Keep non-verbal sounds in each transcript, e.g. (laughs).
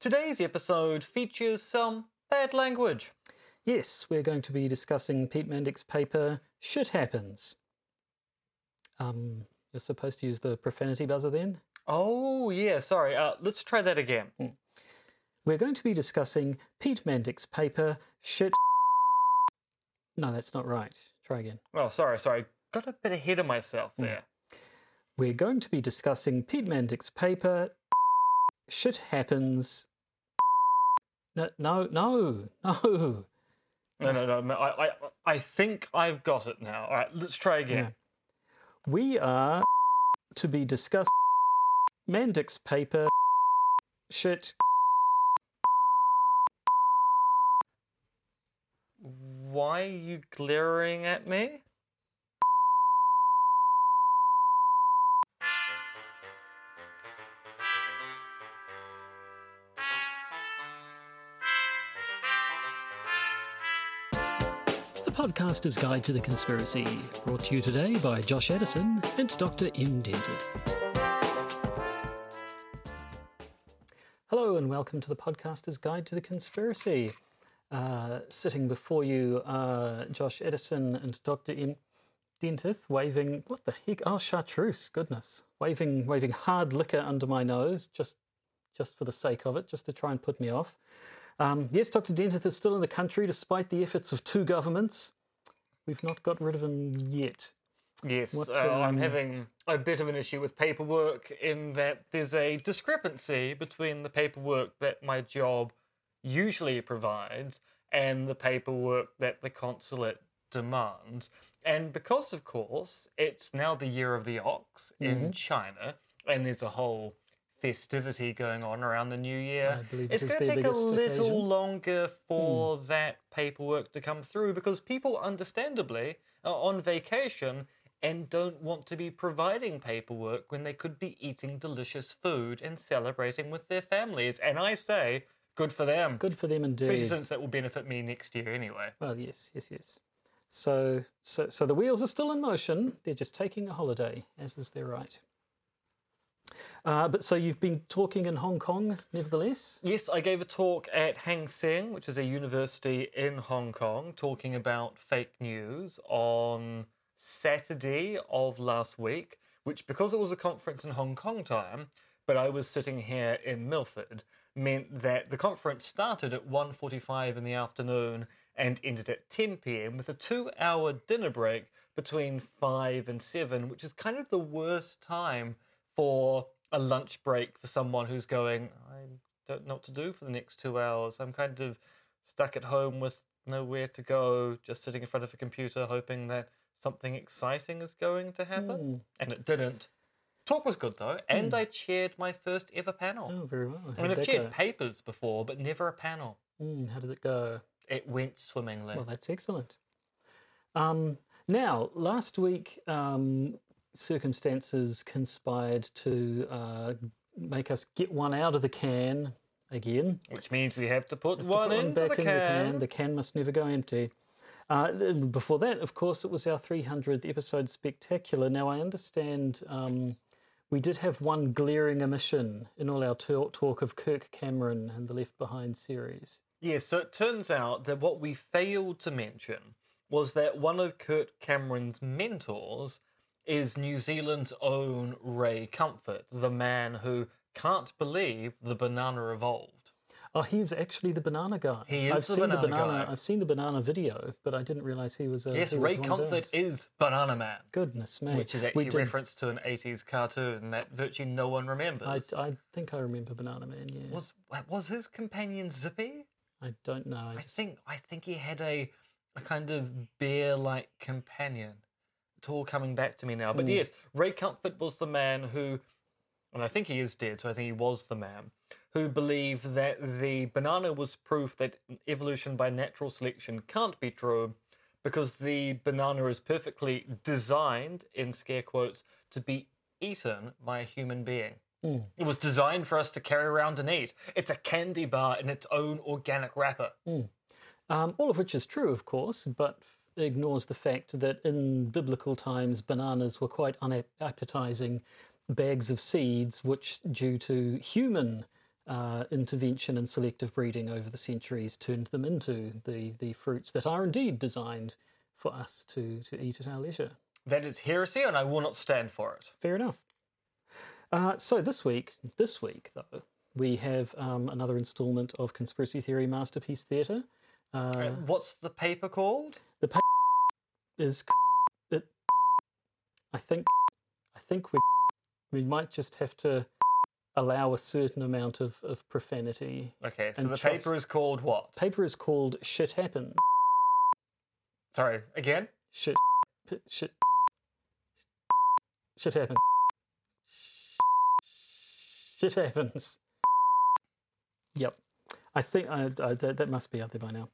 Today's episode features some bad language. Yes, we're going to be discussing Pete Mandik's paper, Shit Happens. Um, you're supposed to use the profanity buzzer then? Oh, yeah, sorry. Uh, let's try that again. We're going to be discussing Pete Mandik's paper, Shit. No, that's not right. Try again. Oh, sorry, sorry. Got a bit ahead of myself there. We're going to be discussing Pete Mandik's paper, Shit Happens. No, no, no, no. No, no, no. I, I, I think I've got it now. All right, let's try again. We are to be discussing Mandik's paper, Shit. Why are you glaring at me? Podcaster's Guide to the Conspiracy, brought to you today by Josh Edison and Dr. M. Dentith. Hello, and welcome to the podcaster's Guide to the Conspiracy. Uh, sitting before you are Josh Edison and Dr. M. Dentith, waving what the heck? Oh, chartreuse! Goodness, waving waving hard liquor under my nose, just just for the sake of it, just to try and put me off. Um, yes, Dr. Dentith is still in the country despite the efforts of two governments. We've not got rid of him yet. Yes, What, uh, I'm um, having a bit of an issue with paperwork in that there's a discrepancy between the paperwork that my job usually provides and the paperwork that the consulate demands. And because, of course, it's now the year of the ox Mm-hmm. in China, and there's a whole festivity going on around the new year, I believe it's going to take a little occasion. Longer for hmm. that paperwork to come through because people, understandably, are on vacation and don't want to be providing paperwork when they could be eating delicious food and celebrating with their families. And I say, good for them. Good for them Especially indeed. since that will benefit me next year anyway. Well, yes, yes, yes. So, so, so the wheels are still in motion. They're just taking a holiday, as is their right. Uh, but so you've been talking in Hong Kong, nevertheless. Yes, I gave a talk at Hang Seng, which is a university in Hong Kong, talking about fake news on Saturday of last week, which, because it was a conference in Hong Kong time, but I was sitting here in Milford, meant that the conference started at 1.45 in the afternoon and ended at 10 p.m. with a two-hour dinner break between 5 and 7, which is kind of the worst time for a lunch break for someone who's going, I don't know what to do for the next two hours. I'm kind of stuck at home with nowhere to go, just sitting in front of a computer hoping that something exciting is going to happen. And it didn't. Talk was good though, and I chaired my first ever panel. Oh, very well. I mean, I've chaired go? papers before, but never a panel. Mm, how did it go? It went swimmingly. Well, that's excellent. Um, now, last week, um, circumstances conspired to uh, make us get one out of the can again. which means we have to put to one put into the in can. the can. must never go empty. Uh, before that, of course, it was our 300th episode spectacular. Now, I understand um, we did have one glaring omission in all our talk, of Kirk Cameron and the Left Behind series. Yes, so it turns out that what we failed to mention was that one of Kirk Cameron's mentors is New Zealand's own Ray Comfort, the man who can't believe the banana evolved. Oh, he's actually the banana guy. He is I've the seen banana the banana. guy. I've seen the banana video, but I didn't realize he was a. Yes, Ray Comfort is Banana Man, Goodness me! which is actually a reference to an 80s cartoon that virtually no one remembers. I, I think I remember Banana Man. Yeah, Was was his companion Zippy? I don't know. I I think I think he had a a kind of bear-like companion. It's all coming back to me now. But mm. yes, Ray Comfort was the man who, and I think he is dead, so I think he was the man who believed that the banana was proof that evolution by natural selection can't be true, because the banana is perfectly designed, in scare quotes, to be eaten by a human being. Mm. It was designed for us to carry around and eat. It's a candy bar in its own organic wrapper. Mm. Um, all of which is true, of course, but ignores the fact that in biblical times bananas were quite unappetizing bags of seeds, which, due to human uh, intervention and selective breeding over the centuries turned them into the, the fruits that are indeed designed for us to, to eat at our leisure. That is heresy, and I will not stand for it. Fair enough. Uh, so this week, this week though, we have um, another instalment of Conspiracy Theory Masterpiece Theatre. Uh, Uh, What's the paper called? Is it, I think I think we we might just have to allow a certain amount of, of profanity. Okay, so And the trust- paper is called what? Paper is called Shit Happens. Sorry, again? Shit p- shit shit happens. Shit happens. Yep. I think I, I, that, that must be out there by now.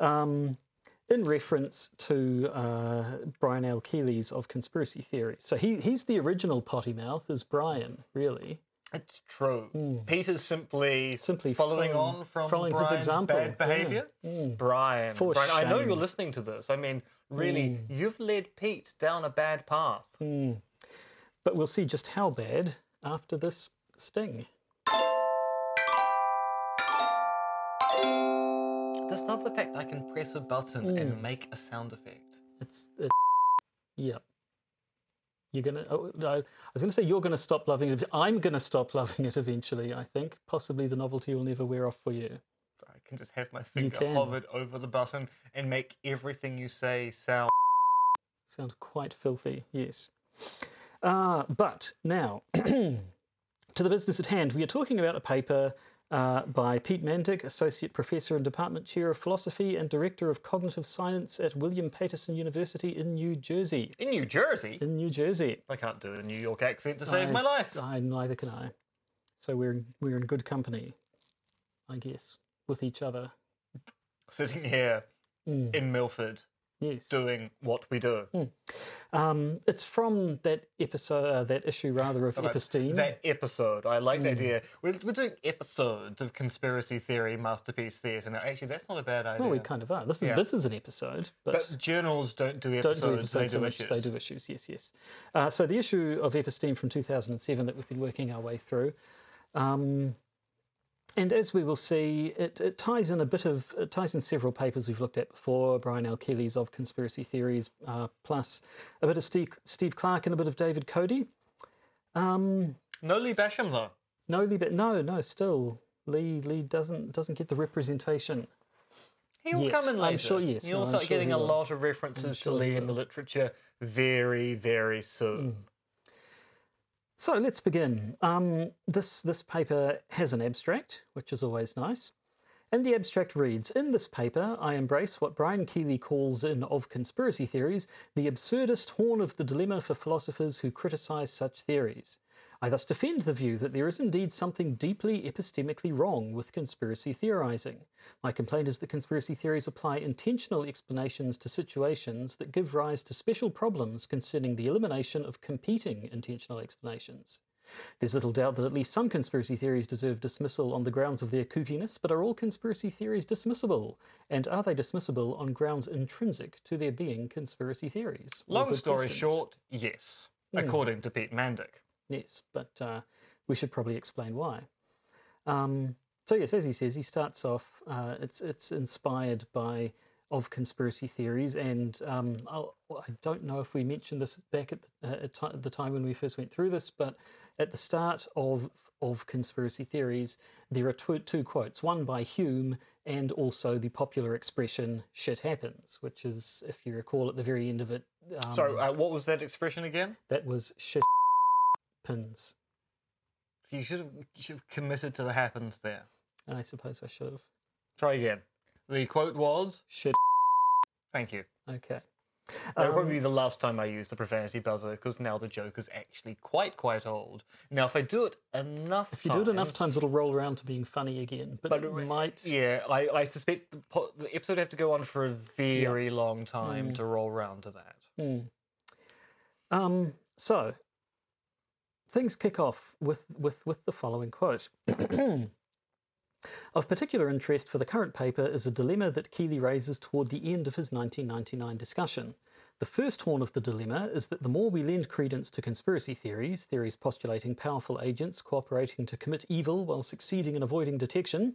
Um, in reference to uh, Brian L. Keeley's of conspiracy theory. So he, he's the original potty mouth, is Brian, really. It's true. Peter's simply, Hmm. Simply following following- on from following his Brian's example, bad yeah. behavior. Brian, For Brian, I know you're listening to this. I mean, really, you've led Pete down a bad path. But we'll see just how bad after this sting. Just love the fact I can press a button Hmm. and make a sound effect. It's, it's yep. You're gonna. Oh, no, I was gonna say you're gonna stop loving it. I'm gonna stop loving it eventually. I think possibly the novelty will never wear off for you. I can just have my finger hovered over the button and make everything you say sound. Sound quite filthy. Yes. Uh, but now (clears throat) to the business at hand. We are talking about a paper. Uh, by Pete Mandik, Associate Professor and Department Chair of Philosophy and Director of Cognitive Science at William Paterson University in New Jersey. In New Jersey, In New Jersey. I can't do a New York accent to save I- my life. I neither can I. So we're in, we're in good company, I guess, with each other. Sitting here Mm. in Milford Yes. doing what we do. Um, it's from that episode, uh, that issue rather of Episteme. That episode, I like the Hmm. idea. We're, we're doing episodes of conspiracy theory, masterpiece theatre. Now, actually, that's not a bad idea. Well, we kind of are. This is Yeah. this is an episode, but, But journals don't do don't episodes, do episodes they so do much. issues. They do issues. Yes, yes. Uh, so the issue of Episteme from 2007 that we've been working our way through. Um, and as we will see, it, it ties in a bit of it ties in several papers we've looked at before. Brian L. Keeley's of conspiracy theories, uh, plus a bit of Steve, Steve Clarke and a bit of David Coady. Um, No Lee Basham, though. no, Lee, but no, no, still Lee Lee doesn't doesn't get the representation. He'll Yet. come in I'm sure, yes, You'll no, start sure getting a lot of references to Lee in the literature very, very soon. Hmm. So let's begin. Um, this this paper has an abstract, which is always nice. And the abstract reads In this paper, I embrace what Brian Keeley calls in Of Conspiracy Theories the absurdist horn of the dilemma for philosophers who criticize such theories. I thus defend the view that there is indeed something deeply epistemically wrong with conspiracy theorizing. My complaint is that conspiracy theories apply intentional explanations to situations that give rise to special problems concerning the elimination of competing intentional explanations. There's little doubt that at least some conspiracy theories deserve dismissal on the grounds of their kookiness, but are all conspiracy theories dismissible? And are they dismissible on grounds intrinsic to their being conspiracy theories? Long story questions. short, yes, Hmm. according to Pete Mandik. Yes, but uh, we should probably explain why. Um, so yes, as he says, he starts off. Uh, it's it's inspired by of conspiracy theories, and um, I'll, I don't know if we mentioned this back at the, uh, at the time when we first went through this, but at the start of of conspiracy theories, there are two, two quotes. One by Hume, and also the popular expression "shit happens," which is, if you recall, at the very end of it. Um, So, uh, what was that expression again? that was "shit happens." You should have, you should have committed to the happens there. And I suppose I should have. Try again. The quote was, Shit. "Thank you." Okay. That'll Um, probably be the last time I use the profanity buzzer because now the joke is actually quite, quite old. Now, if I do it enough If you do it enough times, it'll roll around to being funny again. But, But it it- might. Yeah, I, I suspect the, po- the episode would have to go on for a very long time to roll round to that. Um, so things kick off with with with the following quote. (clears throat) Of particular interest for the current paper is a dilemma that Keeley raises toward the end of his 1999 discussion. The first horn of the dilemma is that the more we lend credence to conspiracy theories, theories postulating powerful agents cooperating to commit evil while succeeding in avoiding detection,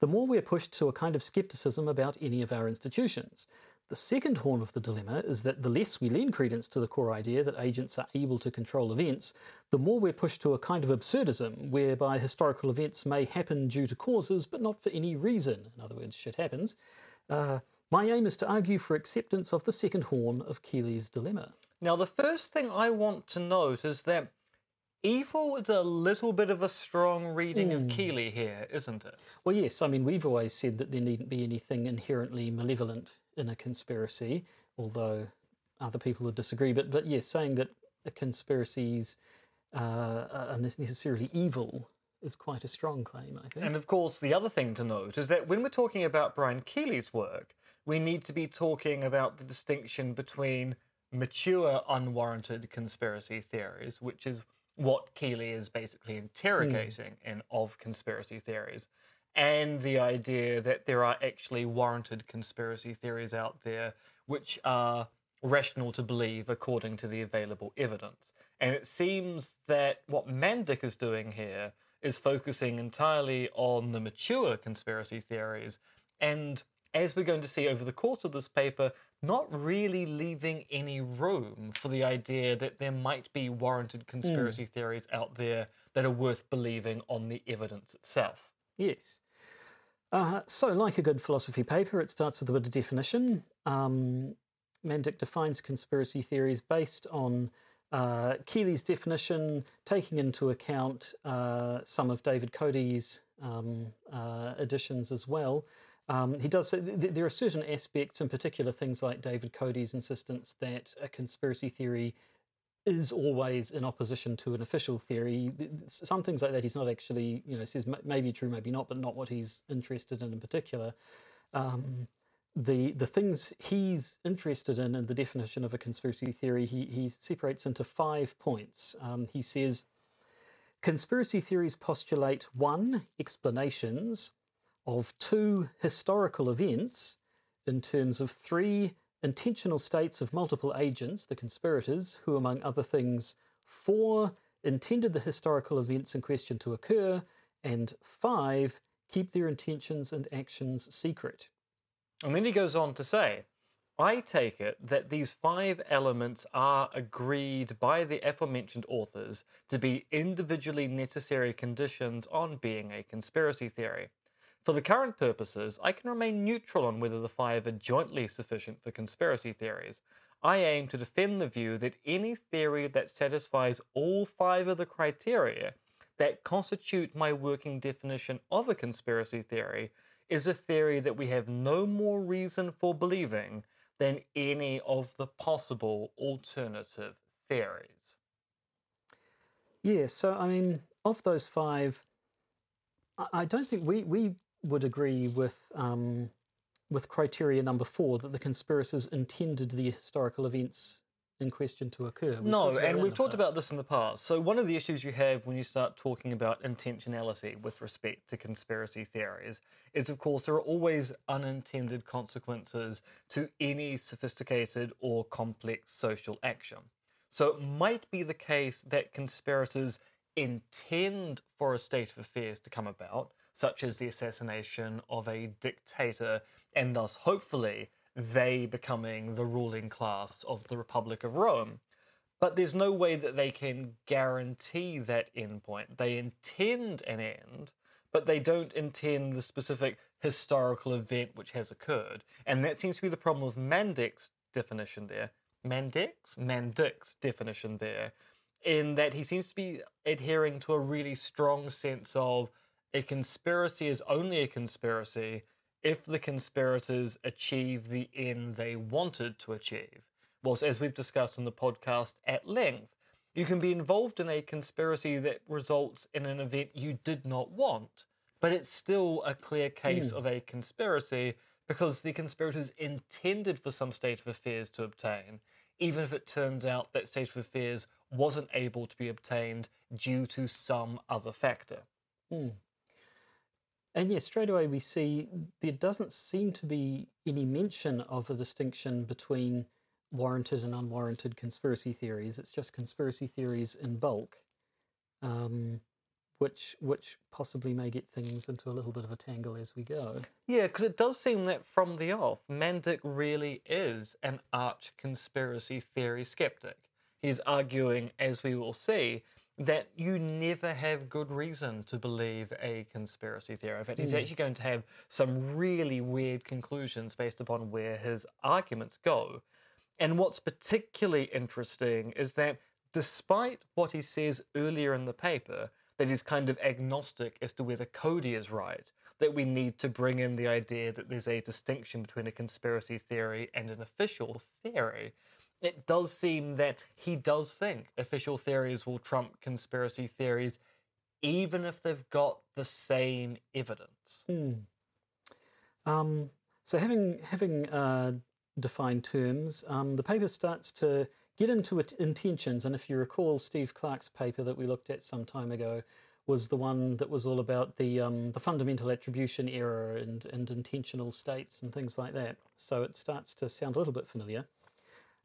the more we are pushed to a kind of skepticism about any of our institutions. The second horn of the dilemma is that the less we lend credence to the core idea that agents are able to control events, the more we're pushed to a kind of absurdism whereby historical events may happen due to causes but not for any reason. In other words, shit happens. Uh, my aim is to argue for acceptance of the second horn of Keeley's dilemma. Now, the first thing I want to note is that evil is a little bit of a strong reading of Keeley here, isn't it? Well, yes, I mean, we've always said that there needn't be anything inherently malevolent in a conspiracy, although other people would disagree. But, but yes, saying that conspiracies uh, are necessarily evil is quite a strong claim, I think. And of course, the other thing to note is that when we're talking about Brian Keeley's work, we need to be talking about the distinction between mature, unwarranted conspiracy theories, which is what Keeley is basically interrogating in Of Conspiracy Theories, and the idea that there are actually warranted conspiracy theories out there which are rational to believe according to the available evidence. And it seems that what Mandik is doing here is focusing entirely on the mature conspiracy theories and as we're going to see over the course of this paper, not really leaving any room for the idea that there might be warranted hmm. conspiracy theories out there that are worth believing on the evidence itself. Yes. Uh, so, like a good philosophy paper, it starts with a bit of definition. Um, Mandik defines conspiracy theories based on uh, Keeley's definition, taking into account uh, some of David Coady's um, uh, additions as well. Um, he does say th- there are certain aspects, in particular things like David Coady's insistence that a conspiracy theory is always in opposition to an official theory. Th- th- Some things like that he's not actually, you know, says maybe true, maybe not, but not what he's interested in in particular. Um, the the things he's interested in in the definition of a conspiracy theory, he he separates into five points. Um, he says conspiracy theories postulate one explanations of two historical events in terms of three intentional states of multiple agents, the conspirators, who, among other things, four intended the historical events in question to occur, and five keep their intentions and actions secret. And then he goes on to say, I take it that these five elements are agreed by the aforementioned authors to be individually necessary conditions on being a conspiracy theory. For the current purposes, I can remain neutral on whether the five are jointly sufficient for conspiracy theories. I aim to defend the view that any theory that satisfies all five of the criteria that constitute my working definition of a conspiracy theory is a theory that we have no more reason for believing than any of the possible alternative theories. Yeah, so I mean, of those five, I- don't think we, we would agree with um, with criteria number four that the conspirators intended the historical events in question to occur. We've No, and we've talked about this in the past. So, one of the issues you have when you start talking about intentionality with respect to conspiracy theories is, of course, there are always unintended consequences to any sophisticated or complex social action. So, it might be the case that conspirators intend for a state of affairs to come about, such as the assassination of a dictator, and thus, hopefully, they becoming the ruling class of the Republic of Rome. But there's no way that they can guarantee that endpoint. They intend an end, but they don't intend the specific historical event which has occurred. And that seems to be the problem with Mandik's definition there. Mandik's? Mandik's definition there, in that he seems to be adhering to a really strong sense of a conspiracy is only a conspiracy if the conspirators achieve the end they wanted to achieve. Whilst, as we've discussed in the podcast at length, you can be involved in a conspiracy that results in an event you did not want, but it's still a clear case hmm. of a conspiracy because the conspirators intended for some state of affairs to obtain, even if it turns out that state of affairs wasn't able to be obtained due to some other factor. Hmm. And yes, straight away we see there doesn't seem to be any mention of a distinction between warranted and unwarranted conspiracy theories. It's just conspiracy theories in bulk, um, which which possibly may get things into a little bit of a tangle as we go. Yeah, because it does seem that from the off, Mandik really is an arch conspiracy theory skeptic. He's arguing, as we will see, that you never have good reason to believe a conspiracy theory. In fact, he's hmm. actually going to have some really weird conclusions based upon where his arguments go. And what's particularly interesting is that despite what he says earlier in the paper, that he's kind of agnostic as to whether Coady is right, that we need to bring in the idea that there's a distinction between a conspiracy theory and an official theory. It does seem that he does think official theories will trump conspiracy theories, even if they've got the same evidence. Um, so having having uh, defined terms, um, the paper starts to get into it, intentions. And if you recall, Steve Clarke's paper that we looked at some time ago was the one that was all about the um, the fundamental attribution error and and intentional states and things like that. So it starts to sound a little bit familiar.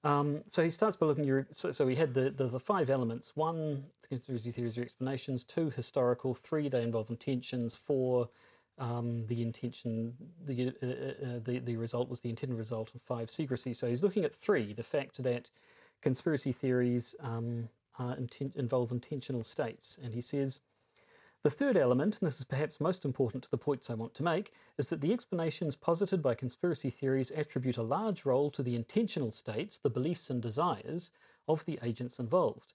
Um, so he starts by looking. Your, so, so we had the, the the five elements: one, conspiracy theories or explanations; two, historical; three, they involve intentions; four, um, the intention, the, uh, uh, the the result was the intended result, and five, secrecy. So he's looking at three: the fact that conspiracy theories um, inten- involve intentional states, and he says. The third element, and this is perhaps most important to the points I want to make, is that the explanations posited by conspiracy theories attribute a large role to the intentional states, the beliefs and desires, of the agents involved.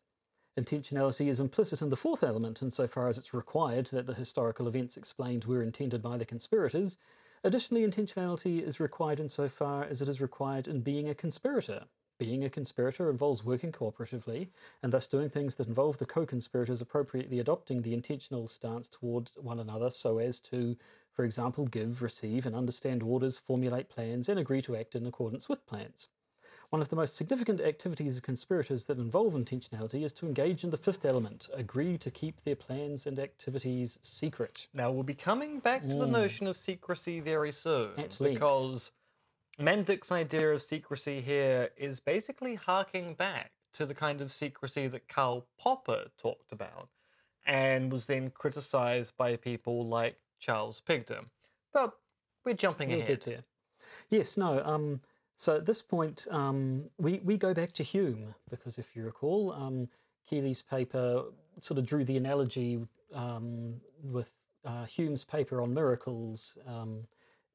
Intentionality is implicit in the fourth element insofar as it's required that the historical events explained were intended by the conspirators. Additionally, intentionality is required insofar as it is required in being a conspirator. Being a conspirator involves working cooperatively and thus doing things that involve the co conspirators appropriately adopting the intentional stance toward one another so as to, for example, give, receive, and understand orders, formulate plans, and agree to act in accordance with plans. One of the most significant activities of conspirators that involve intentionality is to engage in the fifth element agree to keep their plans and activities secret. Now, we'll be coming back to the mm. notion of secrecy very soon At because Mandik's idea of secrecy here is basically harking back to the kind of secrecy that Karl Popper talked about and was then criticized by people like Charles Pigden. But we're jumping Yeah, ahead. there. Yes, no. Um, so at this point, um, we, we go back to Hume because if you recall, um, Keeley's paper sort of drew the analogy um, with uh, Hume's paper on miracles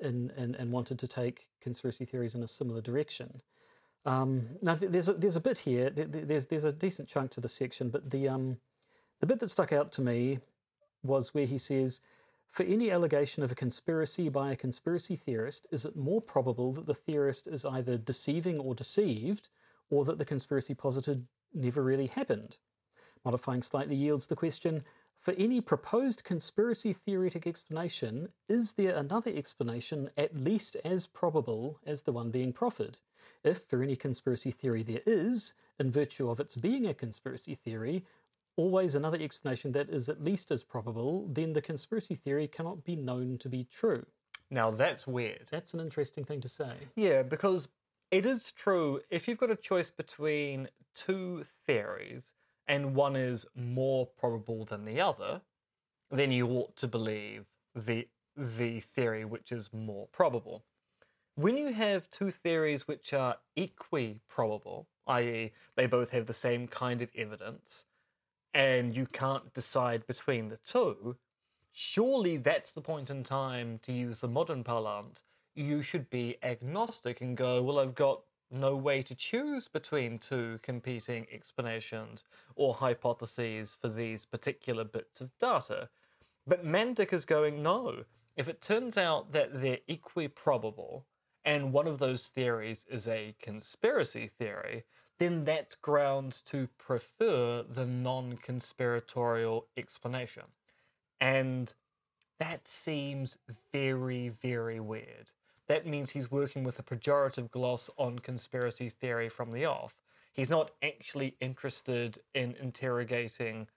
um, and, and, wanted to take conspiracy theories in a similar direction. Um, now, th- there's a, there's a bit here. th- There's there's a decent chunk to the section, but the um, the bit that stuck out to me was where he says, "For any allegation of a conspiracy by a conspiracy theorist, is it more probable that the theorist is either deceiving or deceived, or that the conspiracy posited never really happened?" Modifying slightly yields the question. For any proposed conspiracy theoretic explanation, is there another explanation at least as probable as the one being proffered? If for any conspiracy theory there is, in virtue of its being a conspiracy theory, always another explanation that is at least as probable, then the conspiracy theory cannot be known to be true. Now, that's weird. That's an interesting thing to say. Yeah, because it is true. If you've got a choice between two theories and one is more probable than the other, then you ought to believe the the theory which is more probable. When you have two theories which are equi probable, i.e., they both have the same kind of evidence, and you can't decide between the two, surely that's the point in time to use the modern parlance. You should be agnostic and go, well, I've got no way to choose between two competing explanations or hypotheses for these particular bits of data. But Mandik is going, no. If it turns out that they're equiprobable, and one of those theories is a conspiracy theory, then that's grounds to prefer the non conspiratorial explanation. And that seems very, very weird. That means he's working with a pejorative gloss on conspiracy theory from the off. He's not actually interested in interrogating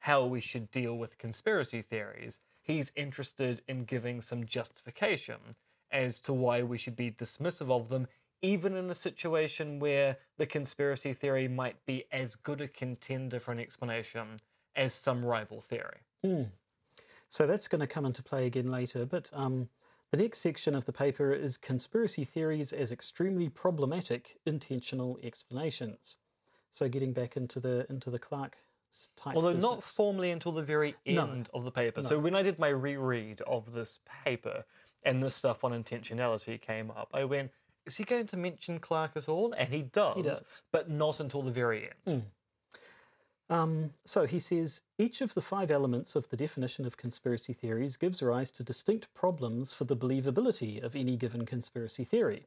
how we should deal with conspiracy theories. he's interested in giving some justification as to why we should be dismissive of them, even in a situation where the conspiracy theory might be as good a contender for an explanation as some rival theory. So that's going to come into play again later. But um, the next section of the paper is conspiracy theories as extremely problematic intentional explanations. So getting back into the into the Clarke. Although not formally until the very No. end of the paper. So when I did my reread of this paper and this stuff on intentionality came up, I went, is he going to mention Clarke at all? And he does. does. But not until the very end. Hmm. Um, so he says each of the five elements of the definition of conspiracy theories gives rise to distinct problems for the believability of any given conspiracy theory.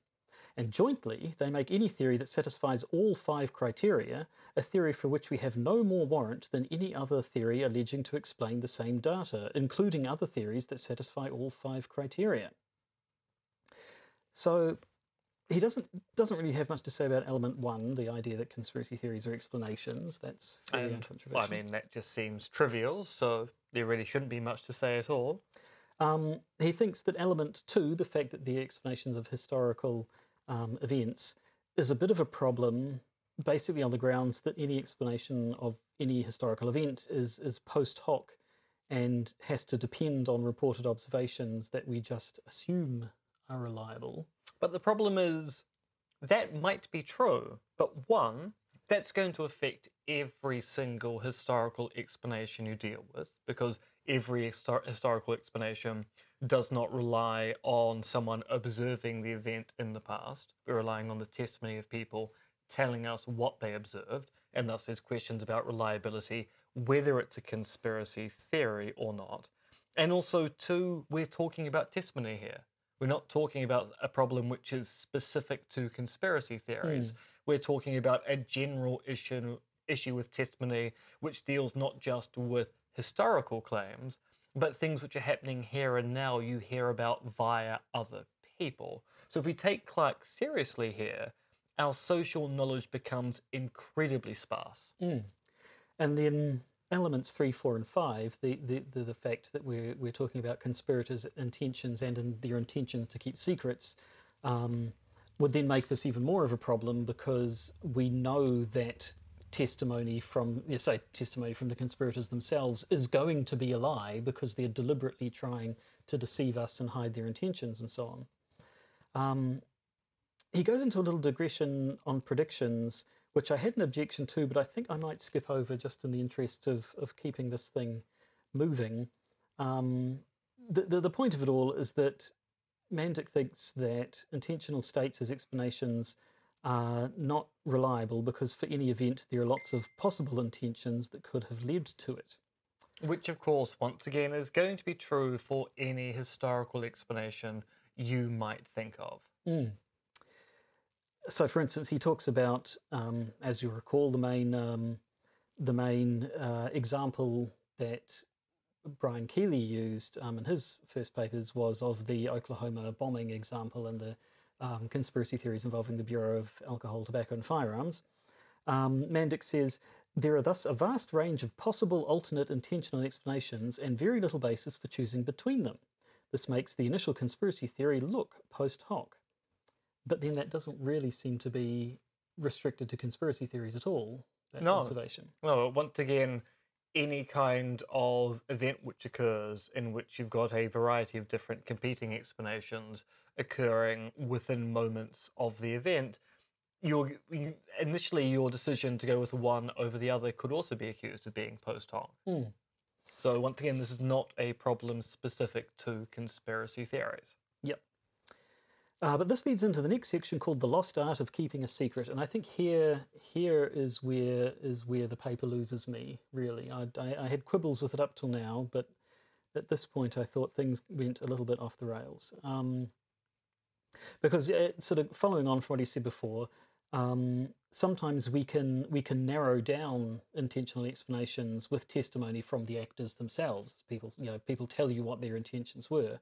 And jointly, they make any theory that satisfies all five criteria a theory for which we have no more warrant than any other theory alleging to explain the same data, including other theories that satisfy all five criteria. So he doesn't doesn't really have much to say about element one, the idea that conspiracy theories are explanations. That's And well, I mean, that just seems trivial, so there really shouldn't be much to say at all. Um, he thinks that element two, the fact that the explanations of historical um, events, is a bit of a problem, basically on the grounds that any explanation of any historical event is is post hoc, and has to depend on reported observations that we just assume are reliable. But the problem is that might be true, but one, that's going to affect every single historical explanation you deal with because every histor- historical explanation does not rely on someone observing the event in the past. We're relying on the testimony of people telling us what they observed, and thus there's questions about reliability, whether it's a conspiracy theory or not. And also, two, we're talking about testimony here. We're not talking about a problem which is specific to conspiracy theories. Hmm. We're talking about a general issue issue with testimony which deals not just with historical claims, but things which are happening here and now you hear about via other people. So if we take Clarke seriously here, our social knowledge becomes incredibly sparse. Hmm. And then elements three, four, and five, the, the, the, the fact that we're, we're talking about conspirators' intentions and in their intentions to keep secrets, um, would then make this even more of a problem because we know that testimony from, you say, testimony from the conspirators themselves is going to be a lie because they're deliberately trying to deceive us and hide their intentions and so on. Um, he goes into a little digression on predictions, which I had an objection to, but I think I might skip over just in the interests of, of keeping this thing moving. Um, the, the, the point of it all is that Mandik thinks that intentional states as explanations are not reliable because for any event there are lots of possible intentions that could have led to it. Which, of course, once again, is going to be true for any historical explanation you might think of. So for instance he talks about um, as you recall the main um, the main uh, example that Brian Keeley used um, in his first papers was of the Oklahoma bombing example and the um, conspiracy theories involving the Bureau of Alcohol, Tobacco and Firearms. Um, Mandik says there are thus a vast range of possible alternate intentional explanations and very little basis for choosing between them. This makes the initial conspiracy theory look post hoc. But then that doesn't really seem to be restricted to conspiracy theories at all, that No. observation. No, once again, any kind of event which occurs in which you've got a variety of different competing explanations occurring within moments of the event, your you, initially your decision to go with one over the other could also be accused of being post hoc. Hmm. So once again, this is not a problem specific to conspiracy theories. Uh, but this leads into the next section called "The Lost Art of Keeping a Secret," and I think here, here is where is where the paper loses me. Really, I, I, I had quibbles with it up till now, but at this point, I thought things went a little bit off the rails. Um, because uh, sort of following on from what he said before, um, sometimes we can we can narrow down intentional explanations with testimony from the actors themselves. People, you know, people tell you what their intentions were.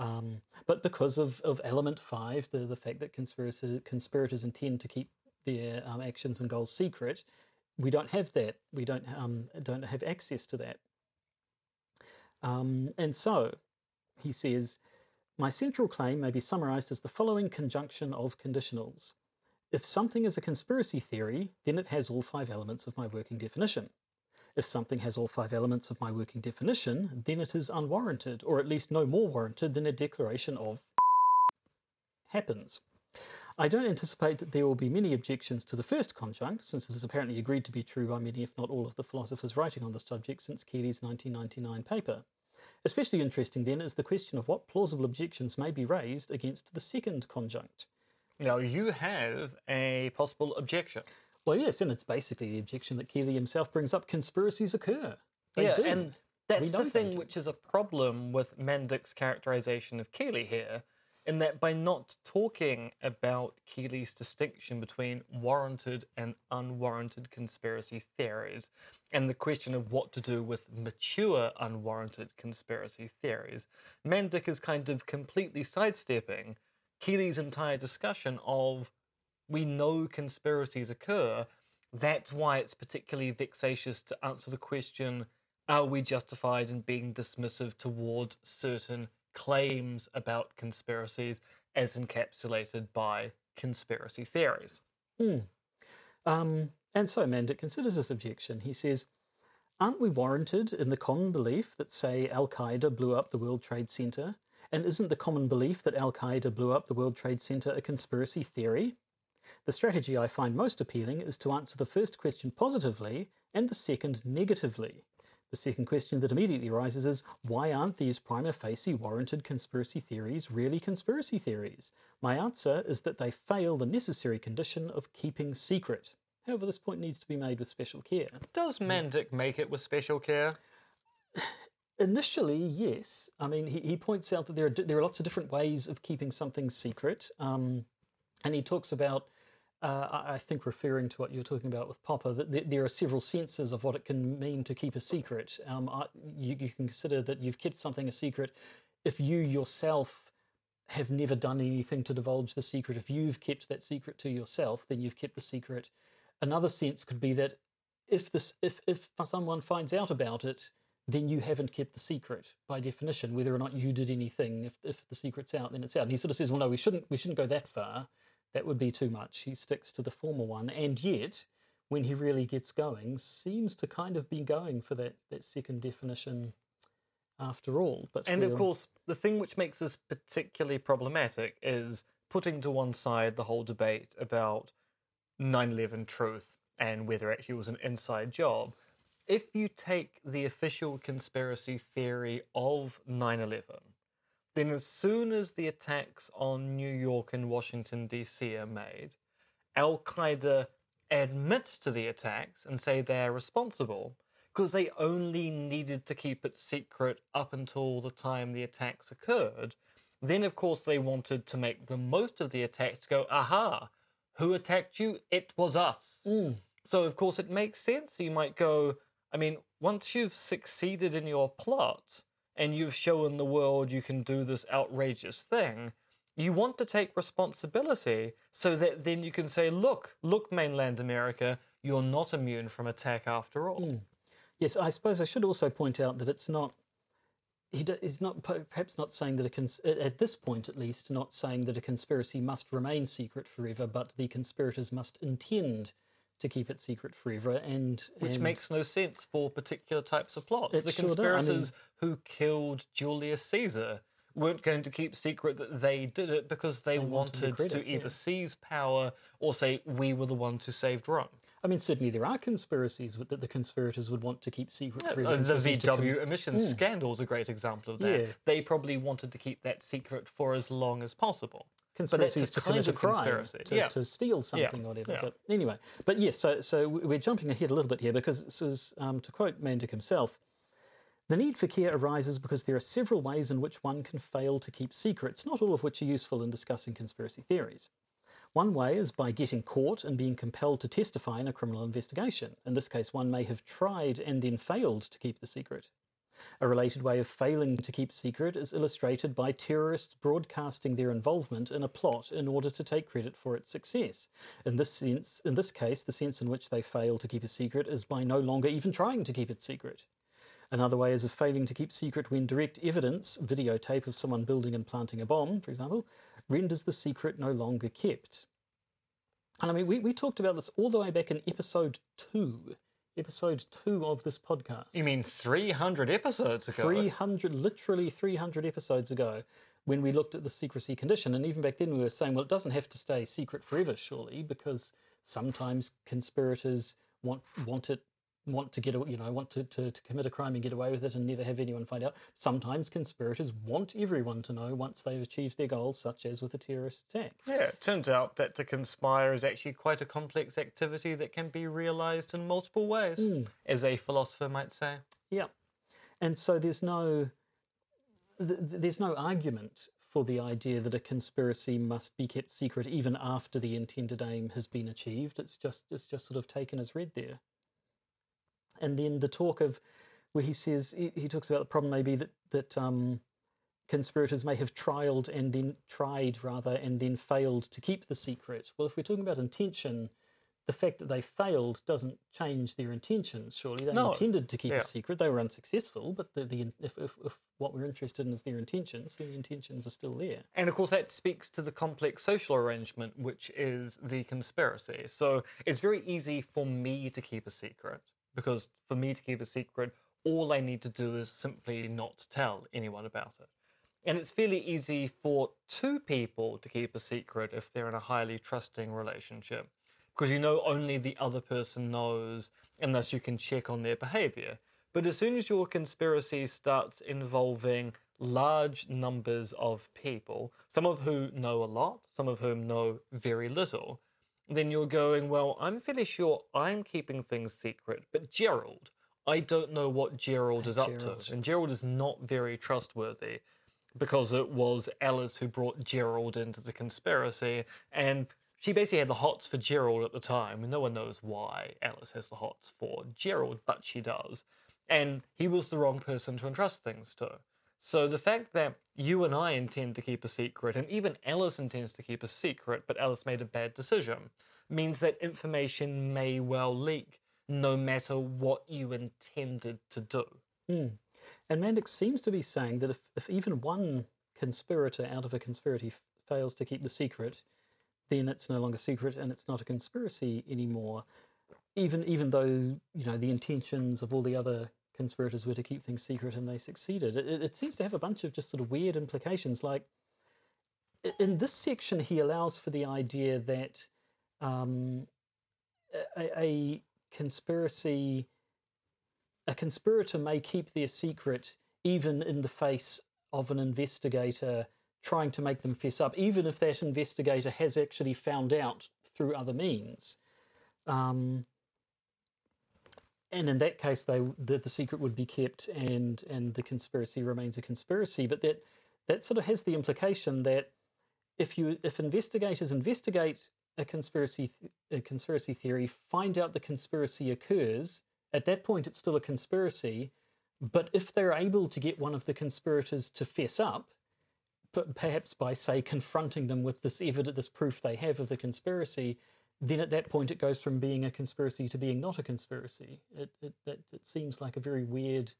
Um, but because of, of element five, the, the fact that conspiracy, conspirators intend to keep their um, actions and goals secret, we don't have that. We don't um, don't have access to that. Um, and so, he says, my central claim may be summarized as the following conjunction of conditionals. If something is a conspiracy theory, then it has all five elements of my working definition. If something has all five elements of my working definition, then it is unwarranted, or at least no more warranted than a declaration of happens. I don't anticipate that there will be many objections to the first conjunct, since it is apparently agreed to be true by many, if not all, of the philosophers writing on the subject since Keeley's 1999 paper. Especially interesting, then, is the question of what plausible objections may be raised against the second conjunct. Now, you have a possible objection. Well, yes, and it's basically the objection that Keeley himself brings up conspiracies occur. They yeah, do. and that's the thing which is a problem with Mandik's characterization of Keeley here, in that by not talking about Keeley's distinction between warranted and unwarranted conspiracy theories, and the question of what to do with mature unwarranted conspiracy theories, Mandik is kind of completely sidestepping Keeley's entire discussion of we know conspiracies occur. That's why it's particularly vexatious to answer the question are we justified in being dismissive towards certain claims about conspiracies as encapsulated by conspiracy theories? Um, and so Mandik considers this objection. He says, Aren't we warranted in the common belief that, say, Al Qaeda blew up the World Trade Center? And isn't the common belief that Al Qaeda blew up the World Trade Center a conspiracy theory? The strategy I find most appealing is to answer the first question positively and the second negatively. The second question that immediately arises is why aren't these prima facie warranted conspiracy theories really conspiracy theories? My answer is that they fail the necessary condition of keeping secret. However, this point needs to be made with special care. Does Mandik make it with special care? (sighs) Initially, yes. I mean, he, he points out that there are, there are lots of different ways of keeping something secret. Um, and he talks about, uh, I think, referring to what you're talking about with Popper, that there, there are several senses of what it can mean to keep a secret. Um, I, you, you can consider that you've kept something a secret if you yourself have never done anything to divulge the secret. If you've kept that secret to yourself, then you've kept the secret. Another sense could be that if this, if if someone finds out about it, then you haven't kept the secret by definition. Whether or not you did anything, if if the secret's out, then it's out. And he sort of says, well, no, we shouldn't we shouldn't go that far. That would be too much. He sticks to the former one, and yet when he really gets going, seems to kind of be going for that that second definition after all. But And of course, the thing which makes this particularly problematic is putting to one side the whole debate about 9 11 truth and whether actually it was an inside job. If you take the official conspiracy theory of 9 11, then as soon as the attacks on New York and Washington, D.C. are made, Al Qaeda admits to the attacks and say they're responsible because they only needed to keep it secret up until the time the attacks occurred. Then, of course, they wanted to make the most of the attacks to go, aha, who attacked you? It was us. Mm. So, of course, it makes sense. You might go, I mean, once you've succeeded in your plot and you've shown the world you can do this outrageous thing, you want to take responsibility so that then you can say, look, look, mainland America, you're not immune from attack after all. Hmm. Yes, I suppose I should also point out that it's not. He is not perhaps not saying that a cons- at- this point at least not saying that a conspiracy must remain secret forever, but the conspirators must intend to keep it secret forever, and Which and- makes no sense for particular types of plots. The sure does. I conspirators who killed Julius Caesar weren't going to keep secret that they did it because they, wanted the wanted, credit, to either yeah. seize power or say, we were the ones who saved Rome. I mean, certainly there are conspiracies that the conspirators would want to keep secret. Uh, the to com- VW emissions scandal is a great example of that. Yeah. They probably wanted to keep that secret for as long as possible. conspiracies to commit a crime, conspiracy. to, Yeah. to steal something, or whatever. yeah. But anyway, but yes, so so we're jumping ahead a little bit here because this is, um, to quote Mandik himself, the need for care arises because there are several ways in which one can fail to keep secrets, not all of which are useful in discussing conspiracy theories. One way is by getting caught and being compelled to testify in a criminal investigation. In this case, one may have tried and then failed to keep the secret. A related way of failing to keep secret is illustrated by terrorists broadcasting their involvement in a plot in order to take credit for its success. In this sense, in this case, the sense in which they fail to keep a secret is by no longer even trying to keep it secret. Another way is of failing to keep secret when direct evidence, videotape of someone building and planting a bomb, for example, renders the secret no longer kept. And I mean, we, we talked about this all the way back in episode two, episode two of this podcast. You mean 300 episodes ago? 300, literally 300 episodes ago, when we looked at the secrecy condition. And even back then, we were saying, well, it doesn't have to stay secret forever, surely, because sometimes conspirators want want it want to get a- you know want to, to, to commit a crime and get away with it and never have anyone find out sometimes conspirators want everyone to know once they've achieved their goals such as with a terrorist attack Yeah, it turns out that to conspire is actually quite a complex activity that can be realized in multiple ways, mm. as a philosopher might say. Yeah, and so there's no th- th- there's no argument for the idea that a conspiracy must be kept secret even after the intended aim has been achieved. It's just it's just sort of taken as read there. And then the talk of where he says he, he talks about the problem maybe that that um, conspirators may have trialed and then tried rather and then failed to keep the secret. Well, if we're talking about intention, the fact that they failed doesn't change their intentions. Surely they No. intended to keep Yeah. a secret. They were unsuccessful, but the, the if, if, if what we're interested in is their intentions, then the intentions are still there. And of course, that speaks to the complex social arrangement, which is the conspiracy. So it's very easy for me to keep a secret, because for me to keep a secret, all I need to do is simply not tell anyone about it. And it's fairly easy for two people to keep a secret if they're in a highly trusting relationship, because you know only the other person knows, and thus you can check on their behavior. But as soon as your conspiracy starts involving large numbers of people, some of who know a lot, some of whom know very little, then you're going, well, I'm fairly sure I'm keeping things secret, but Gerald, I don't know what Gerald is up Gerald. to. And Gerald is not very trustworthy because it was Alice who brought Gerald into the conspiracy, and she basically had the hots for Gerald at the time, and no one knows why Alice has the hots for Gerald, but she does. And he was the wrong person to entrust things to. So the fact that you and I intend to keep a secret, and even Alice intends to keep a secret, but Alice made a bad decision, means that information may well leak, no matter what you intended to do. Hmm. And Mandik's seems to be saying that if, if even one conspirator out of a conspiracy f- fails to keep the secret, then it's no longer secret and it's not a conspiracy anymore. Even even though you know the intentions of all the other conspirators were to keep things secret and they succeeded, it, it- seems to have a bunch of just sort of weird implications. Like in this section, he allows for the idea that um, a, a conspiracy a conspirator may keep their secret even in the face of an investigator trying to make them fess up, even if that investigator has actually found out through other means. Um, and in that case, they the, the secret would be kept, and and the conspiracy remains a conspiracy. But that that sort of has the implication that if you if investigators investigate a conspiracy a conspiracy theory, find out the conspiracy occurs, at that point it's still a conspiracy. But if they're able to get one of the conspirators to fess up, perhaps by say confronting them with this evidence, this proof they have of the conspiracy, then at that point it goes from being a conspiracy to being not a conspiracy. It it it, it seems like a very weird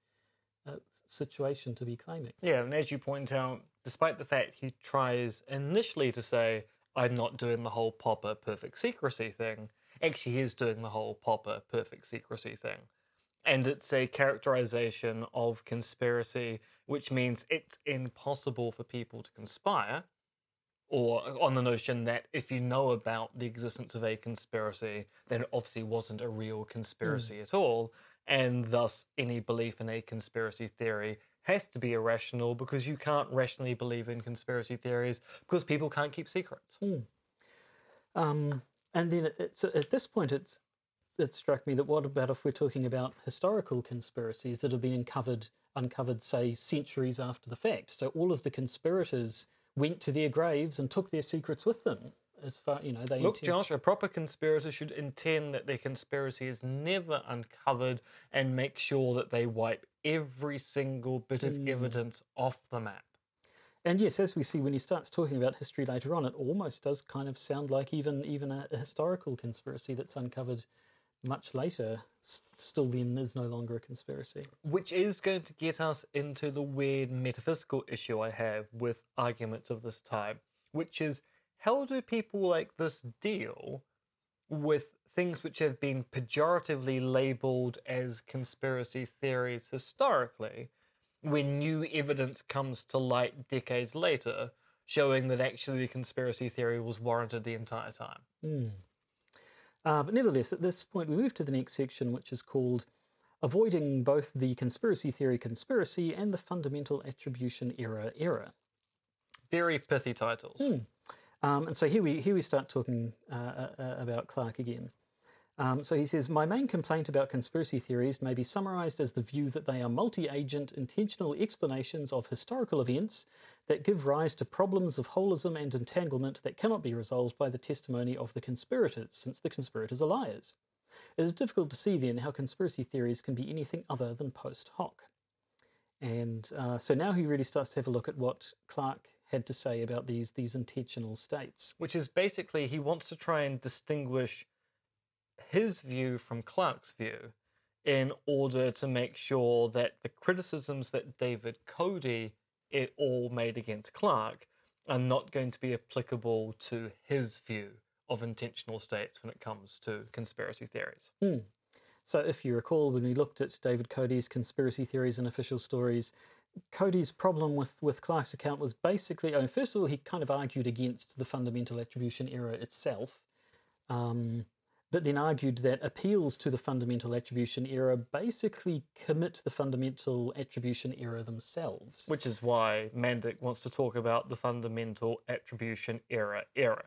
uh, situation to be claiming. Yeah, and as you point out, despite the fact he tries initially to say, I'm not doing the whole Popper perfect secrecy thing, actually he is doing the whole Popper perfect secrecy thing. And it's a characterization of conspiracy, which means it's impossible for people to conspire, or uh, on the notion that if you know about the existence of a conspiracy, then it obviously wasn't a real mm. conspiracy at all, and thus any belief in a conspiracy theory has to be irrational because you can't rationally believe in conspiracy theories because people can't keep secrets. Hmm. Um, and then it, at this point, it's it struck me that what about if we're talking about historical conspiracies that have been uncovered, uncovered, say, centuries after the fact? So all of the conspirators went to their graves and took their secrets with them. As far you know, they Look, intend- Josh, a proper conspirator should intend that their conspiracy is never uncovered and make sure that they wipe every single bit of mm. evidence off the map. And yes, as we see when he starts talking about history later on, it almost does kind of sound like even even a, a historical conspiracy that's uncovered much later, still then is no longer a conspiracy. Which is going to get us into the weird metaphysical issue I have with arguments of this type, which is how do people like this deal with things which have been pejoratively labeled as conspiracy theories historically when new evidence comes to light decades later showing that actually the conspiracy theory was warranted the entire time? Hmm. Uh, but nevertheless, at this point, we move to the next section, which is called Avoiding Both the Conspiracy Theory Conspiracy and the Fundamental Attribution Error Error. Very pithy titles. Um, and so here we here we start talking uh, uh, uh, about Clarke again. Um, so he says, My main complaint about conspiracy theories may be summarized as the view that they are multi agent, intentional explanations of historical events that give rise to problems of holism and entanglement that cannot be resolved by the testimony of the conspirators, since the conspirators are liars. It is difficult to see then how conspiracy theories can be anything other than post hoc. And uh, so now he really starts to have a look at what Clarke had to say about these these intentional states. which is basically he wants to try and distinguish his view from Clarke's view in order to make sure that the criticisms that David Coady it all made against Clarke are not going to be applicable to his view of intentional states when it comes to conspiracy theories. So, if you recall, when we looked at David Coady's conspiracy theories and official stories, Coady's problem with, with Clarke's account was basically, I mean, first of all, he kind of argued against the fundamental attribution error itself, um, but then argued that appeals to the fundamental attribution error basically commit the fundamental attribution error themselves. Which is why Mandik wants to talk about the fundamental attribution error error.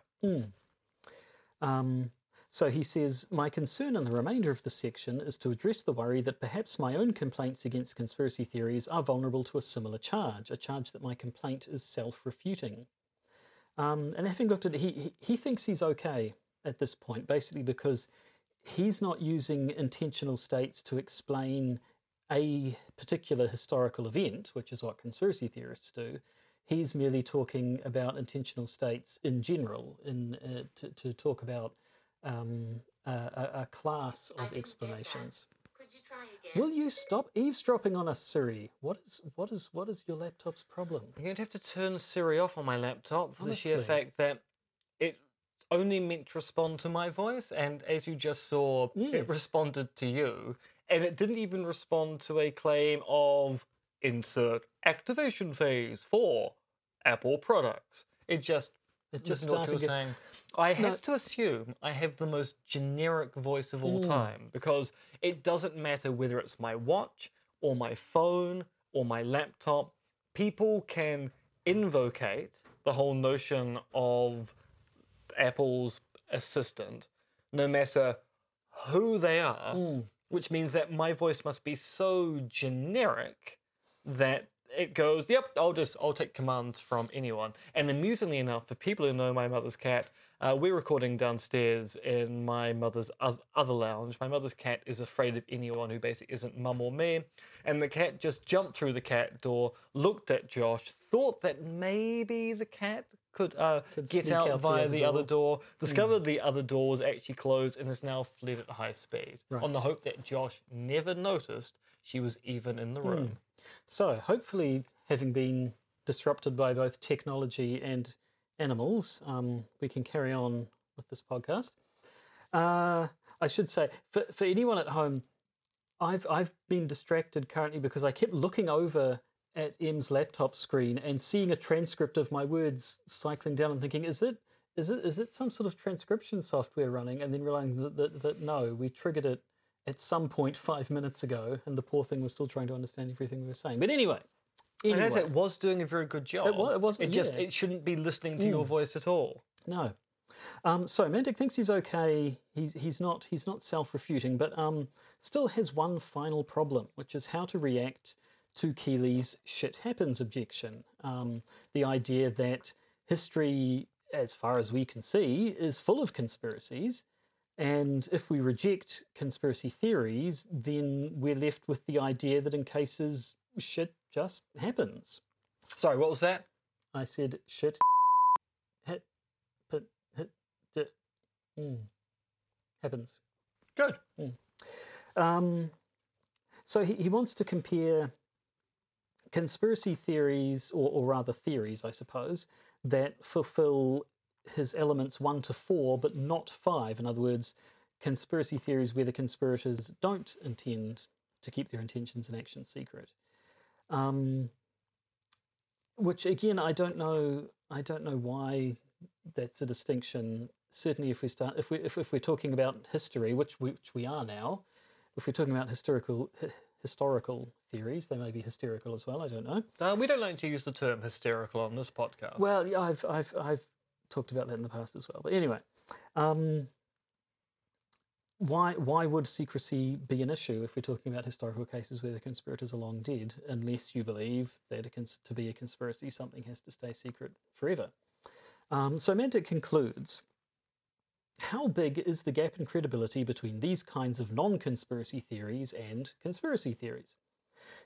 Um, so he says, My concern in the remainder of the section is to address the worry that perhaps my own complaints against conspiracy theories are vulnerable to a similar charge, a charge that my complaint is self refuting. Um, and having looked at it, he, he, he thinks he's okay at this point, basically because he's not using intentional states to explain a particular historical event, which is what conspiracy theorists do. He's merely talking about intentional states in general, in uh, to, to talk about um, a, a, a class of explanations. You? Will you stop eavesdropping on us, Siri? What is what is what is your laptop's problem? I'm going to have to turn Siri off on my laptop for the sheer fact that it only meant to respond to my voice, and as you just saw, Yes. it responded to you, and it didn't even respond to a claim of insert activation phase for Apple products. It just It just started. saying. I have to assume I have the most generic voice of all Mm. time because it doesn't matter whether it's my watch or my phone or my laptop. People can invocate the whole notion of Apple's assistant no matter who they are, Mm. which means that my voice must be so generic that it goes, yep, I'll just I'll take commands from anyone. And amusingly enough, for people who know my mother's cat, uh, we're recording downstairs in my mother's other lounge. My mother's cat is afraid of anyone who basically isn't mum or me, and the cat just jumped through the cat door, looked at Josh, thought that maybe the cat could, uh, Could get out, out the via other the other door. door, discovered the other door was actually closed, and has now fled at high speed Right. on the hope that Josh never noticed she was even in the room. So, hopefully, having been disrupted by both technology and animals, um, we can carry on with this podcast. Uh, I should say, for, for anyone at home, I've I've been distracted currently because I kept looking over at M's laptop screen and seeing a transcript of my words cycling down and thinking, is it is it is it some sort of transcription software running? And then realizing that, that, that no, we triggered it at some point five minutes ago, and the poor thing was still trying to understand everything we were saying. But anyway, And as it was doing a very good job. wa- it wasn't- It just yeah. it shouldn't be listening to your voice at all. no. Um, so Mandik thinks he's okay. He's he's not he's not self-refuting, but um, still has one final problem, which is how to react to Keeley's "shit happens" objection. Um, the idea that history, as far as we can see, is full of conspiracies, and if we reject conspiracy theories, then we're left with the idea that in cases shit just happens. Sorry, what was that? I said shit. Hit, put, hit, di- mm, happens. Good. Um, so he, he wants to compare conspiracy theories, or, or rather theories, I suppose, that fulfill his elements one to four, but not five. In other words, conspiracy theories where the conspirators don't intend to keep their intentions and actions secret. Um, which again, I don't know. I don't know why that's a distinction. Certainly, if we start, if we if, if we're talking about history, which we, which we are now, if we're talking about historical hi- historical theories, they may be hysterical as well. I don't know. Uh, we don't like to use the term hysterical on this podcast. Well, yeah, I've I've I've talked about that in the past as well. But anyway, um, why why would secrecy be an issue if we're talking about historical cases where the conspirators are long dead, unless you believe that cons- to be a conspiracy something has to stay secret forever? Um, so Mandik concludes. How big is the gap in credibility between these kinds of non conspiracy theories and conspiracy theories?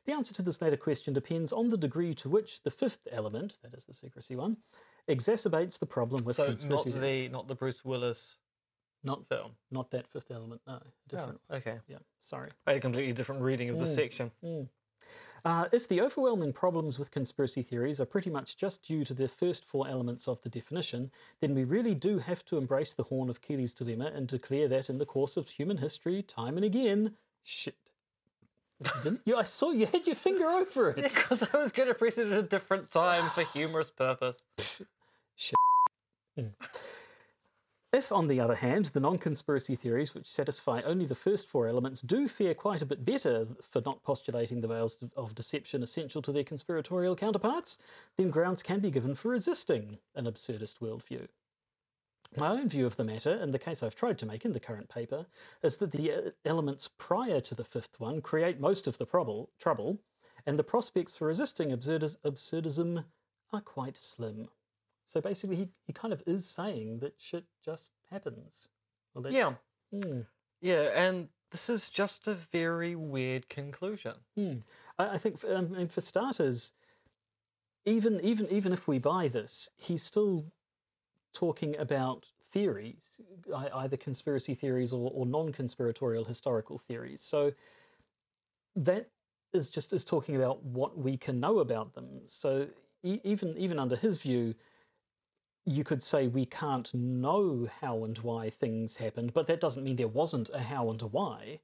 The answer to this latter question depends on the degree to which the fifth element, that is the secrecy one, exacerbates the problem with so not conspiracy theories. the not the Bruce Willis Not, film. not that fifth element, no, oh, different. Oh, okay. Yeah, sorry. I had a completely different reading of the mm, section. Mm. Uh, if the overwhelming problems with conspiracy theories are pretty much just due to the first four elements of the definition, then we really do have to embrace the horn of Keeley's dilemma and declare that in the course of human history, time and again, shit. You didn't you? I saw you had your finger over it. (laughs) Because I was going to press it at a different time for humorous purpose. (laughs) If, on the other hand, the non conspiracy theories which satisfy only the first four elements do fare quite a bit better for not postulating the veils of deception essential to their conspiratorial counterparts, then grounds can be given for resisting an absurdist worldview. My own view of the matter, and the case I've tried to make in the current paper, is that the uh, elements prior to the fifth one create most of the trouble, and the prospects for resisting absurdis- absurdism are quite slim. So basically, he, he kind of is saying that shit just happens. Well, that- Yeah. Hmm. Yeah, and this is just a very weird conclusion. Hmm. I, I think, for, um, and for starters, even even even if we buy this, he's still talking about theories, either conspiracy theories or, or non-conspiratorial historical theories. So that is just is talking about what we can know about them. So e- even even under his view, you could say we can't know how and why things happened, but that doesn't mean there wasn't a how and a why.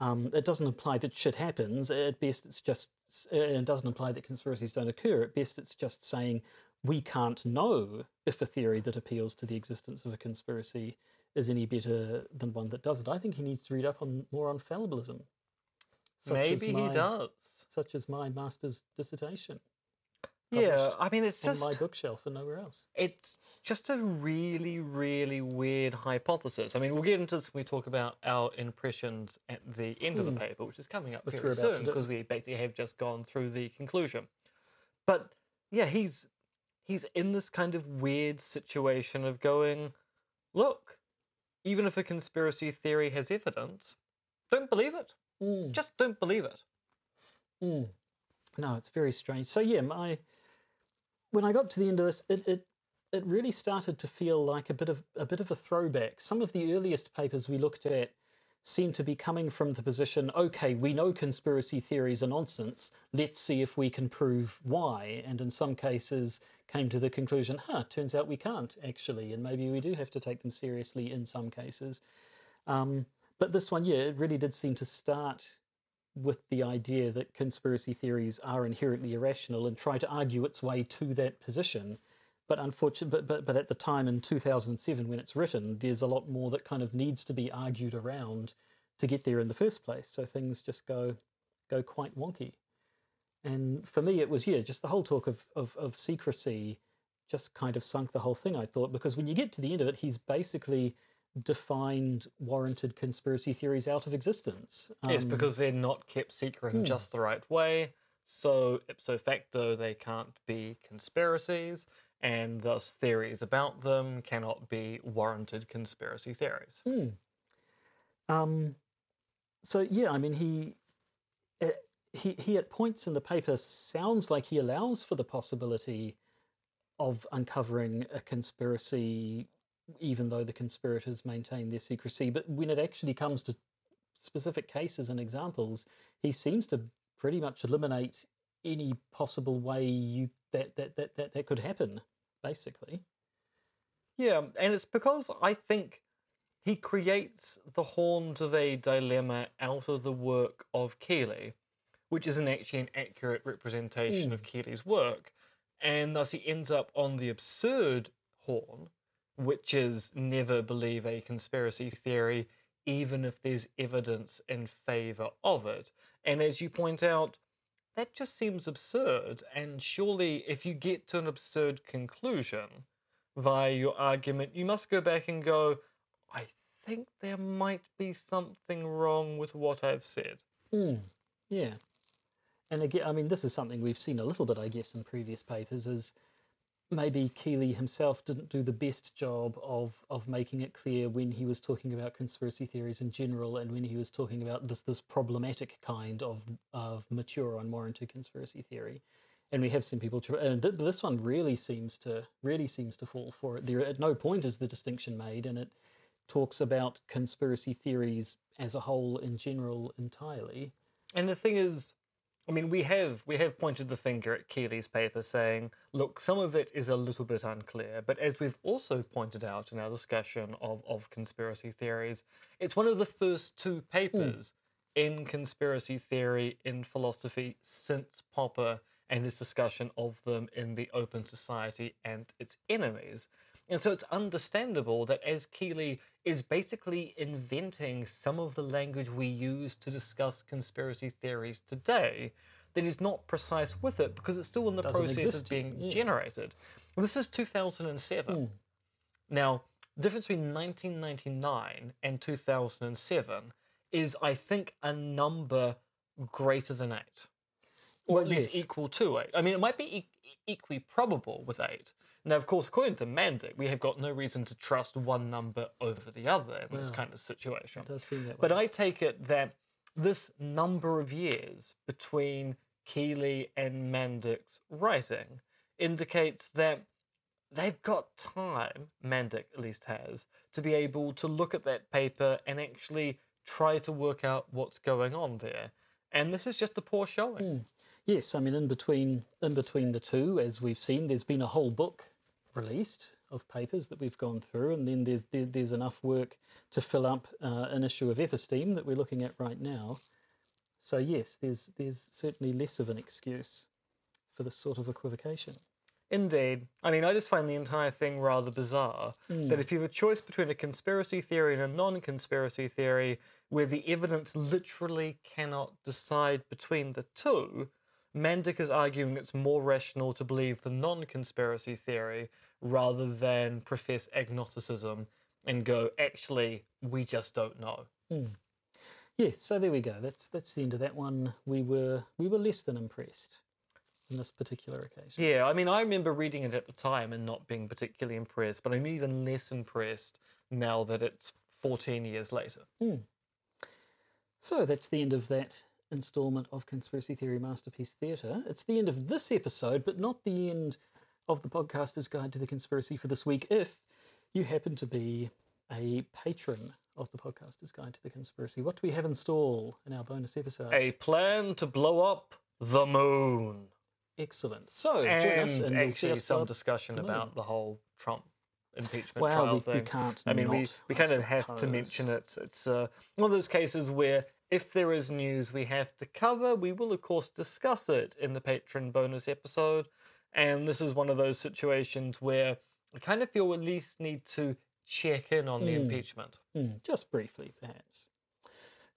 Um, it doesn't imply that shit happens. At best, it's just, it doesn't imply that conspiracies don't occur. At best, it's just saying we can't know if a theory that appeals to the existence of a conspiracy is any better than one that doesn't. I think he needs to read up on more on fallibilism. Maybe my- he does. Such as my master's dissertation Yeah, I mean, it's on just my bookshelf and nowhere else. it's just a really, really weird hypothesis. I mean, we'll get into this when we talk about our impressions at the end of the paper, which is coming up Hmm. Which very we're about to soon do. because we basically have just gone through the conclusion. But yeah, he's he's in this kind of weird situation of going, look, even if a conspiracy theory has evidence, don't believe it. Mm. Just don't believe it. Mm. No, it's very strange. So yeah, my when I got to the end of this, it, it it really started to feel like a bit of a bit of a throwback. Some of the earliest papers we looked at seemed to be coming from the position, okay, we know conspiracy theories are nonsense. Let's see if we can prove why. And in some cases, came to the conclusion, huh, turns out we can't actually, and maybe we do have to take them seriously in some cases. Um, but this one, yeah, it really did seem to start with the idea that conspiracy theories are inherently irrational and try to argue its way to that position. But unfortunately, but, but, but at the time in 2007 when it's written, there's a lot more that kind of needs to be argued around to get there in the first place. So things just go go quite wonky. And for me, it was yeah, just the whole talk of, of, of secrecy just kind of sunk the whole thing. I thought because when you get to the end of it, he's basically defined warranted conspiracy theories out of existence. Yes, Um, because they're not kept secret in just the right way. So, ipso facto, they can't be conspiracies, and thus theories about them cannot be warranted conspiracy theories. Um, so yeah, I mean he, uh, he he at points in the paper sounds like he allows for the possibility of uncovering a conspiracy even though the conspirators maintain their secrecy. But when it actually comes to specific cases and examples, he seems to pretty much eliminate any possible way you that that that that, that could happen, basically. Yeah, and it's because I think he creates the horns of a dilemma out of the work of Keeley, which isn't actually an accurate representation of hmm. Keeley's work, and thus he ends up on the absurd horn, which is never believe a conspiracy theory, even if there's evidence in favor of it. And as you point out, that just seems absurd, and surely if you get to an absurd conclusion, via your argument, you must go back and go, I think there might be something wrong with what I've said. Hmm. Yeah. And again, I mean, this is something we've seen a little bit, I guess, in previous papers. Is maybe Keeley himself didn't do the best job of of making it clear when he was talking about conspiracy theories in general, and when he was talking about this this problematic kind of of mature, unwarranted conspiracy theory. And we have seen people, try, and th- this one really seems to really seems to fall for it. There, at no point is the distinction made, and it talks about conspiracy theories as a whole in general entirely. And the thing is, I mean, we have we have pointed the finger at Keeley's paper, saying, "Look, some of it is a little bit unclear." But as we've also pointed out in our discussion of of conspiracy theories, it's one of the first two papers hmm. in conspiracy theory in philosophy since Popper and his discussion of them in the Open Society and its enemies. And so it's understandable that as Keeley is basically inventing some of the language we use to discuss conspiracy theories today, that is not precise with it because it's still in the process exist of being yeah. generated. Well, this is 2007. Hmm. Now, the difference between 1999 and 2007 is, I think, a number greater than eight or at least yes. equal to eight. I mean, it might be e- equally probable with eight. Now, of course, according to Mandik, we have got no reason to trust one number over the other in this kind of situation. It does seem that way. But I take it that this number of years between Keeley and Mandik's writing indicates that they've got time, Mandik at least has, to be able to look at that paper and actually try to work out what's going on there. And this is just a poor showing. Hmm. Yes, I mean, in between in between the two, as we've seen, there's been a whole book released of papers that we've gone through, and then there's there, there's enough work to fill up uh, an issue of Episteme that we're looking at right now. So yes, there's there's certainly less of an excuse for this sort of equivocation. Indeed. I mean, I just find the entire thing rather bizarre. That if you have a choice between a conspiracy theory and a non conspiracy theory, where the evidence literally cannot decide between the two, Mandik is arguing it's more rational to believe the non conspiracy theory rather than profess agnosticism and go, actually, we just don't know. Hmm. Yes, so there we go. That's that's the end of that one. We were we were less than impressed on this particular occasion. Yeah, I mean, I remember reading it at the time and not being particularly impressed, but I'm even less impressed now that it's 14 years later. Hmm. So that's the end of that installment of Conspiracy Theory Masterpiece Theatre. It's the end of this episode, but not the end of the podcaster's guide to the conspiracy for this week if you happen to be a patron of the podcaster's guide to the conspiracy. What do we have in store in our bonus episode? A plan to blow up the moon. Excellent. So join us and see actually some discussion the about the whole Trump impeachment Well, trial we, thing. we can't. I mean, we, not, we kind of have to mention it. It's uh, one of those cases where if there is news we have to cover, we will, of course, discuss it in the patron bonus episode. And this is one of those situations where I kind of feel we at least need to check in on the impeachment. Mm, just briefly, perhaps.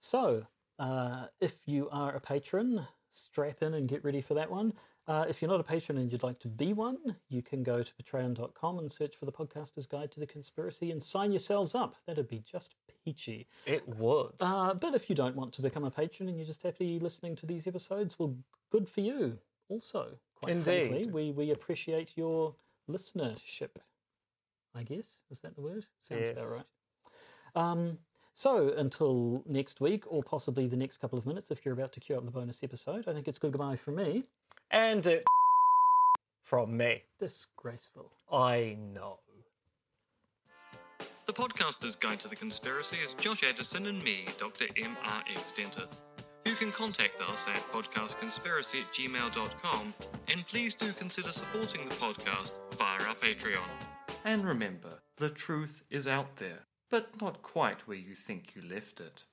So, uh, if you are a patron, strap in and get ready for that one. Uh, if you're not a patron and you'd like to be one, you can go to patreon.com and search for the podcaster's guide to the conspiracy and sign yourselves up. That'd be just peachy. It would. Uh, but if you don't want to become a patron and you're just happy listening to these episodes, well, good for you. Also, quite frankly, Indeed. we, we appreciate your listenership. I guess is that the word? Sounds about right. Um, so until next week, or possibly the next couple of minutes, if you're about to queue up the bonus episode, I think it's good. goodbye from me. And it from me. Disgraceful. I know. The podcaster's guide to the conspiracy is Josh Edison and me, Dr. M.R.X. Dentith. You can contact us at podcastconspiracy at gmail.com and please do consider supporting the podcast via our Patreon. And remember, the truth is out there, but not quite where you think you left it.